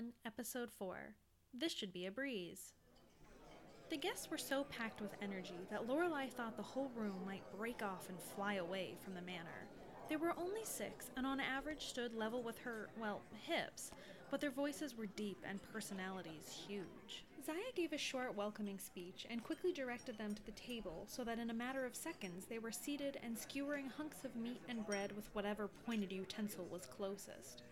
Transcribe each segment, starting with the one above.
1, Episode 4. This should be a breeze. The guests were so packed with energy that Lorelei thought the whole room might break off and fly away from the manor. There were only six, and on average stood level with her, well, hips, but their voices were deep and personalities huge. Zaya gave a short welcoming speech and quickly directed them to the table so that in a matter of seconds they were seated and skewering hunks of meat and bread with whatever pointed utensil was closest.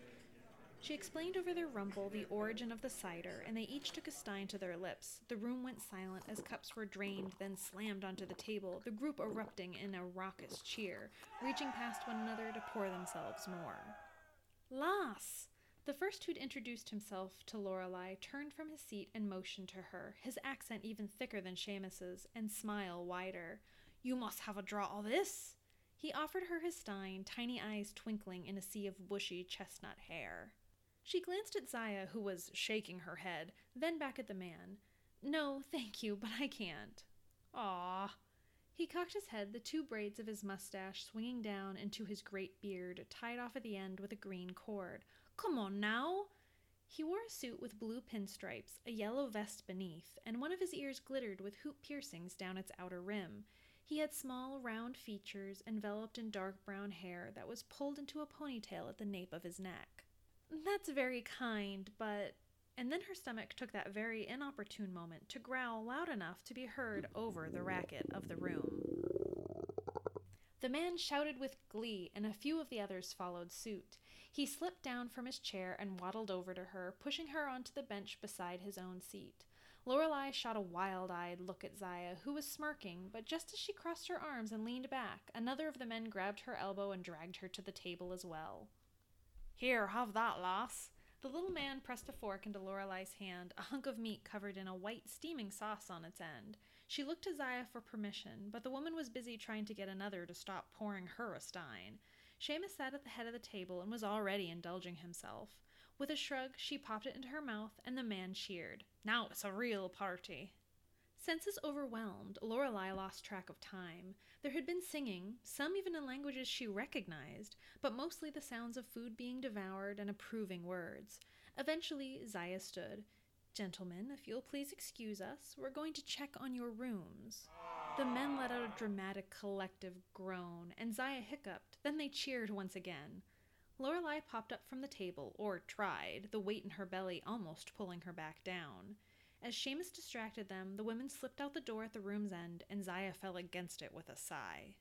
She explained over their rumble the origin of the cider, and they each took a stein to their lips. The room went silent as cups were drained, then slammed onto the table, the group erupting in a raucous cheer, reaching past one another to pour themselves more. Lass! The first who'd introduced himself to Lorelei turned from his seat and motioned to her, his accent even thicker than Seamus's, and smile wider. You must have a draught of this! He offered her his stein, tiny eyes twinkling in a sea of bushy chestnut hair. She glanced at Zaya, who was shaking her head, then back at the man. No, thank you, but I can't. Ah. He cocked his head, the two braids of his mustache swinging down into his great beard, tied off at the end with a green cord. Come on now! He wore a suit with blue pinstripes, a yellow vest beneath, and one of his ears glittered with hoop piercings down its outer rim. He had small, round features enveloped in dark brown hair that was pulled into a ponytail at the nape of his neck. That's very kind, but. And then her stomach took that very inopportune moment to growl loud enough to be heard over the racket of the room. The man shouted with glee, and a few of the others followed suit. He slipped down from his chair and waddled over to her, pushing her onto the bench beside his own seat. Lorelei shot a wild-eyed look at Zaya, who was smirking, but just as she crossed her arms and leaned back, another of the men grabbed her elbow and dragged her to the table as well. Here, have that, lass. The little man pressed a fork into Lorelei's hand, a hunk of meat covered in a white steaming sauce on its end. She looked to Zaya for permission, but the woman was busy trying to get another to stop pouring her a stein. Seamus sat at the head of the table and was already indulging himself. With a shrug, she popped it into her mouth, and the man cheered. Now it's a real party. Senses overwhelmed, Lorelei lost track of time. There had been singing, some even in languages she recognized, but mostly the sounds of food being devoured and approving words. Eventually, Zaya stood. Gentlemen, if you'll please excuse us, we're going to check on your rooms. The men let out a dramatic collective groan, and Zaya hiccuped. Then they cheered once again. Lorelei popped up from the table, or tried, the weight in her belly almost pulling her back down. As Seamus distracted them, the women slipped out the door at the room's end, and Zaya fell against it with a sigh.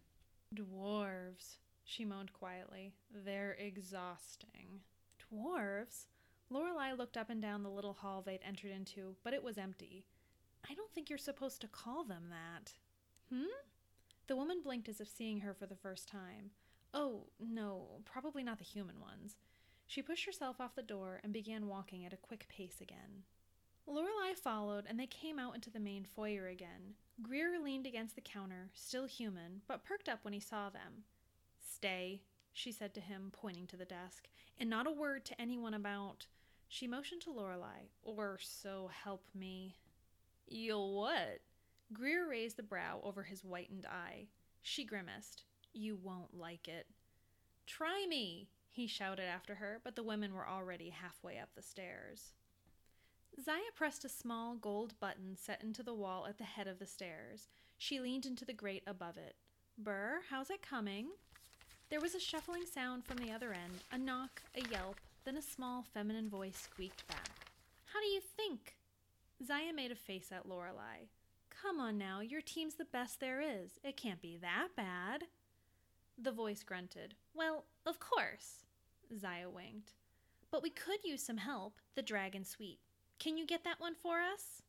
Dwarves, she moaned quietly. They're exhausting. Dwarves? Lorelei looked up and down the little hall they'd entered into, but it was empty. I don't think you're supposed to call them that. Hmm? The woman blinked as if seeing her for the first time. Oh, no, probably not the human ones. She pushed herself off the door and began walking at a quick pace again. Lorelei followed, and they came out into the main foyer again. Greer leaned against the counter, still human, but perked up when he saw them. Stay, she said to him, pointing to the desk, and not a word to anyone about. She motioned to Lorelei, or so help me. You'll what? Greer raised the brow over his whitened eye. She grimaced. You won't like it. Try me, he shouted after her, but the women were already halfway up the stairs. Zaya pressed a small gold button set into the wall at the head of the stairs. She leaned into the grate above it. Burr, how's it coming? There was a shuffling sound from the other end, a knock, a yelp, then a small feminine voice squeaked back. How do you think? Zaya made a face at Lorelei. Come on now, your team's the best there is. It can't be that bad. The voice grunted. Well, of course. Zaya winked. But we could use some help. The dragon sweep. Can you get that one for us?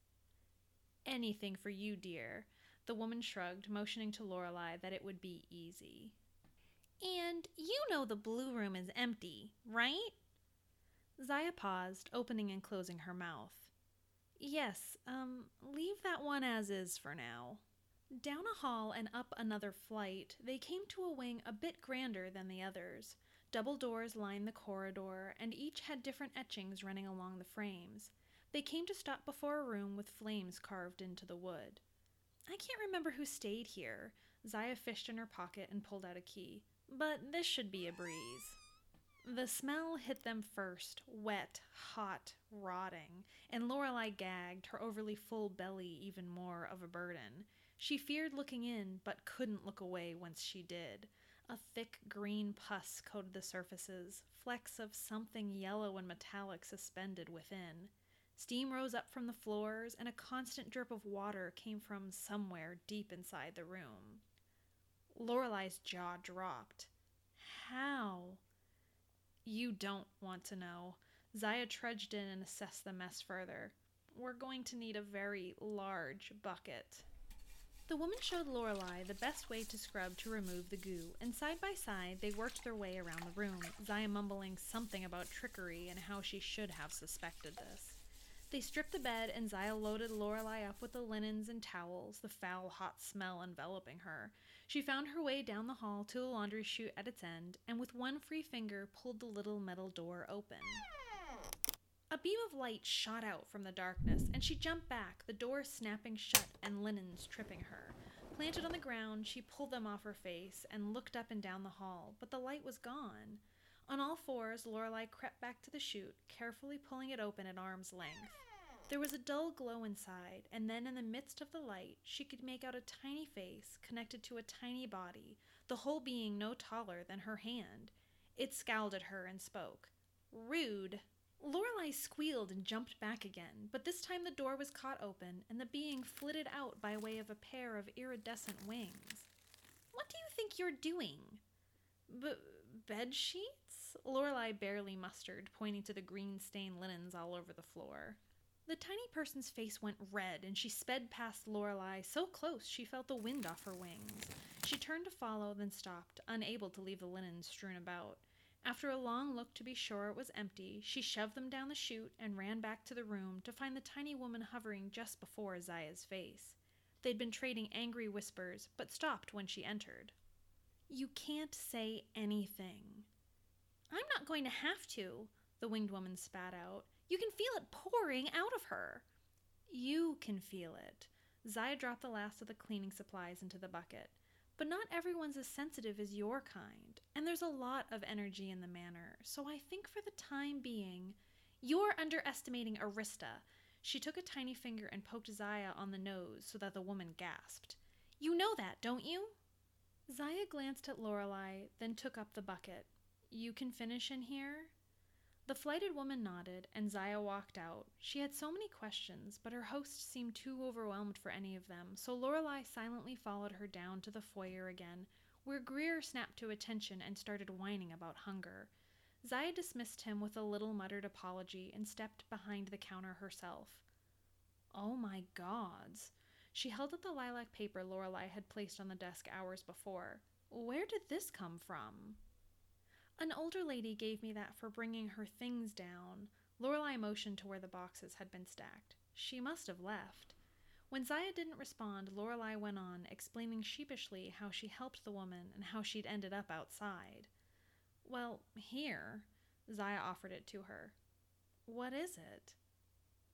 Anything for you, dear. The woman shrugged, motioning to Lorelei that it would be easy. And you know the blue room is empty, right? Zaya paused, opening and closing her mouth. Yes, um, leave that one as is for now. Down a hall and up another flight, they came to a wing a bit grander than the others. Double doors lined the corridor, and each had different etchings running along the frames. They came to stop before a room with flames carved into the wood. I can't remember who stayed here. Zaya fished in her pocket and pulled out a key. But this should be a breeze. The smell hit them first, wet, hot, rotting, and Lorelei gagged, her overly full belly even more of a burden. She feared looking in, but couldn't look away once she did. A thick green pus coated the surfaces, flecks of something yellow and metallic suspended within. Steam rose up from the floors, and a constant drip of water came from somewhere deep inside the room. Lorelei's jaw dropped. How? You don't want to know. Zaya trudged in and assessed the mess further. We're going to need a very large bucket. The woman showed Lorelei the best way to scrub to remove the goo, and side by side they worked their way around the room, Zaya mumbling something about trickery and how she should have suspected this. They stripped the bed, and Zaya loaded Lorelei up with the linens and towels, the foul, hot smell enveloping her. She found her way down the hall to the laundry chute at its end, and with one free finger pulled the little metal door open. A beam of light shot out from the darkness, and she jumped back, the door snapping shut and linens tripping her. Planted on the ground, she pulled them off her face and looked up and down the hall, but the light was gone. On all fours, Lorelei crept back to the chute, carefully pulling it open at arm's length. There was a dull glow inside, and then in the midst of the light, she could make out a tiny face connected to a tiny body, the whole being no taller than her hand. It scowled at her and spoke. Rude! Lorelei squealed and jumped back again, but this time the door was caught open, and the being flitted out by way of a pair of iridescent wings. What do you think you're doing? B- bed sheets? Lorelei barely mustered, pointing to the green stained linens all over the floor. The tiny person's face went red, and she sped past Lorelei so close she felt the wind off her wings. She turned to follow, then stopped, unable to leave the linens strewn about. After a long look to be sure it was empty, she shoved them down the chute and ran back to the room to find the tiny woman hovering just before Zaya's face. They'd been trading angry whispers, but stopped when she entered. You can't say anything. I'm not going to have to, the winged woman spat out. You can feel it pouring out of her. You can feel it. Zaya dropped the last of the cleaning supplies into the bucket. But not everyone's as sensitive as your kind, and there's a lot of energy in the manor, so I think for the time being, you're underestimating Arista. She took a tiny finger and poked Zaya on the nose so that the woman gasped. You know that, don't you? Zaya glanced at Lorelei, then took up the bucket. You can finish in here? The flighted woman nodded, and Zaya walked out. She had so many questions, but her host seemed too overwhelmed for any of them, so Lorelei silently followed her down to the foyer again, where Greer snapped to attention and started whining about hunger. Zaya dismissed him with a little muttered apology and stepped behind the counter herself. Oh my gods! She held up the lilac paper Lorelei had placed on the desk hours before. Where did this come from? An older lady gave me that for bringing her things down. Lorelei motioned to where the boxes had been stacked. She must have left. When Zaya didn't respond, Lorelei went on, explaining sheepishly how she helped the woman and how she'd ended up outside. Well, here. Zaya offered it to her. What is it?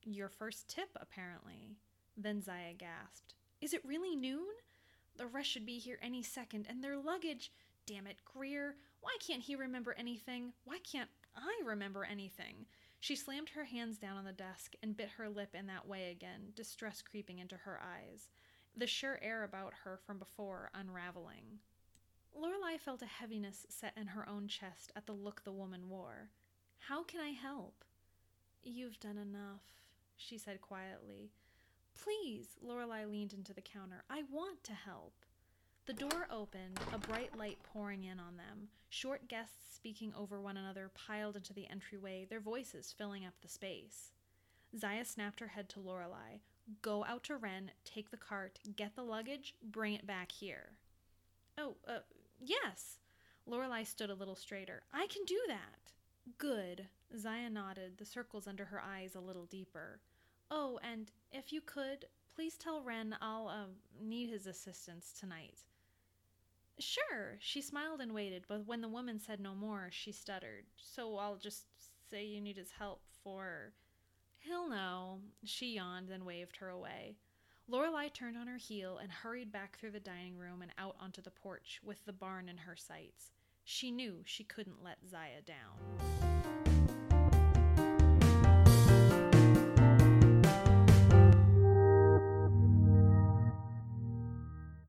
Your first tip, apparently. Then Zaya gasped. Is it really noon? The rest should be here any second, and their luggage. Damn it, Greer. Why can't he remember anything? Why can't I remember anything? She slammed her hands down on the desk and bit her lip in that way again, distress creeping into her eyes, the sure air about her from before unraveling. Lorelei felt a heaviness set in her own chest at the look the woman wore. How can I help? You've done enough, she said quietly. Please, Lorelei leaned into the counter. I want to help. The door opened, a bright light pouring in on them. Short guests speaking over one another piled into the entryway, their voices filling up the space. Zaya snapped her head to Lorelei. Go out to Wren, take the cart, get the luggage, bring it back here. Oh, uh, yes. Lorelei stood a little straighter. I can do that. Good. Zaya nodded, the circles under her eyes a little deeper. Oh, and if you could, please tell Wren I'll uh, need his assistance tonight. Sure, she smiled and waited, but when the woman said no more, she stuttered. So I'll just say you need his help for. He'll know. She yawned, then waved her away. Lorelei turned on her heel and hurried back through the dining room and out onto the porch with the barn in her sights. She knew she couldn't let Zaya down.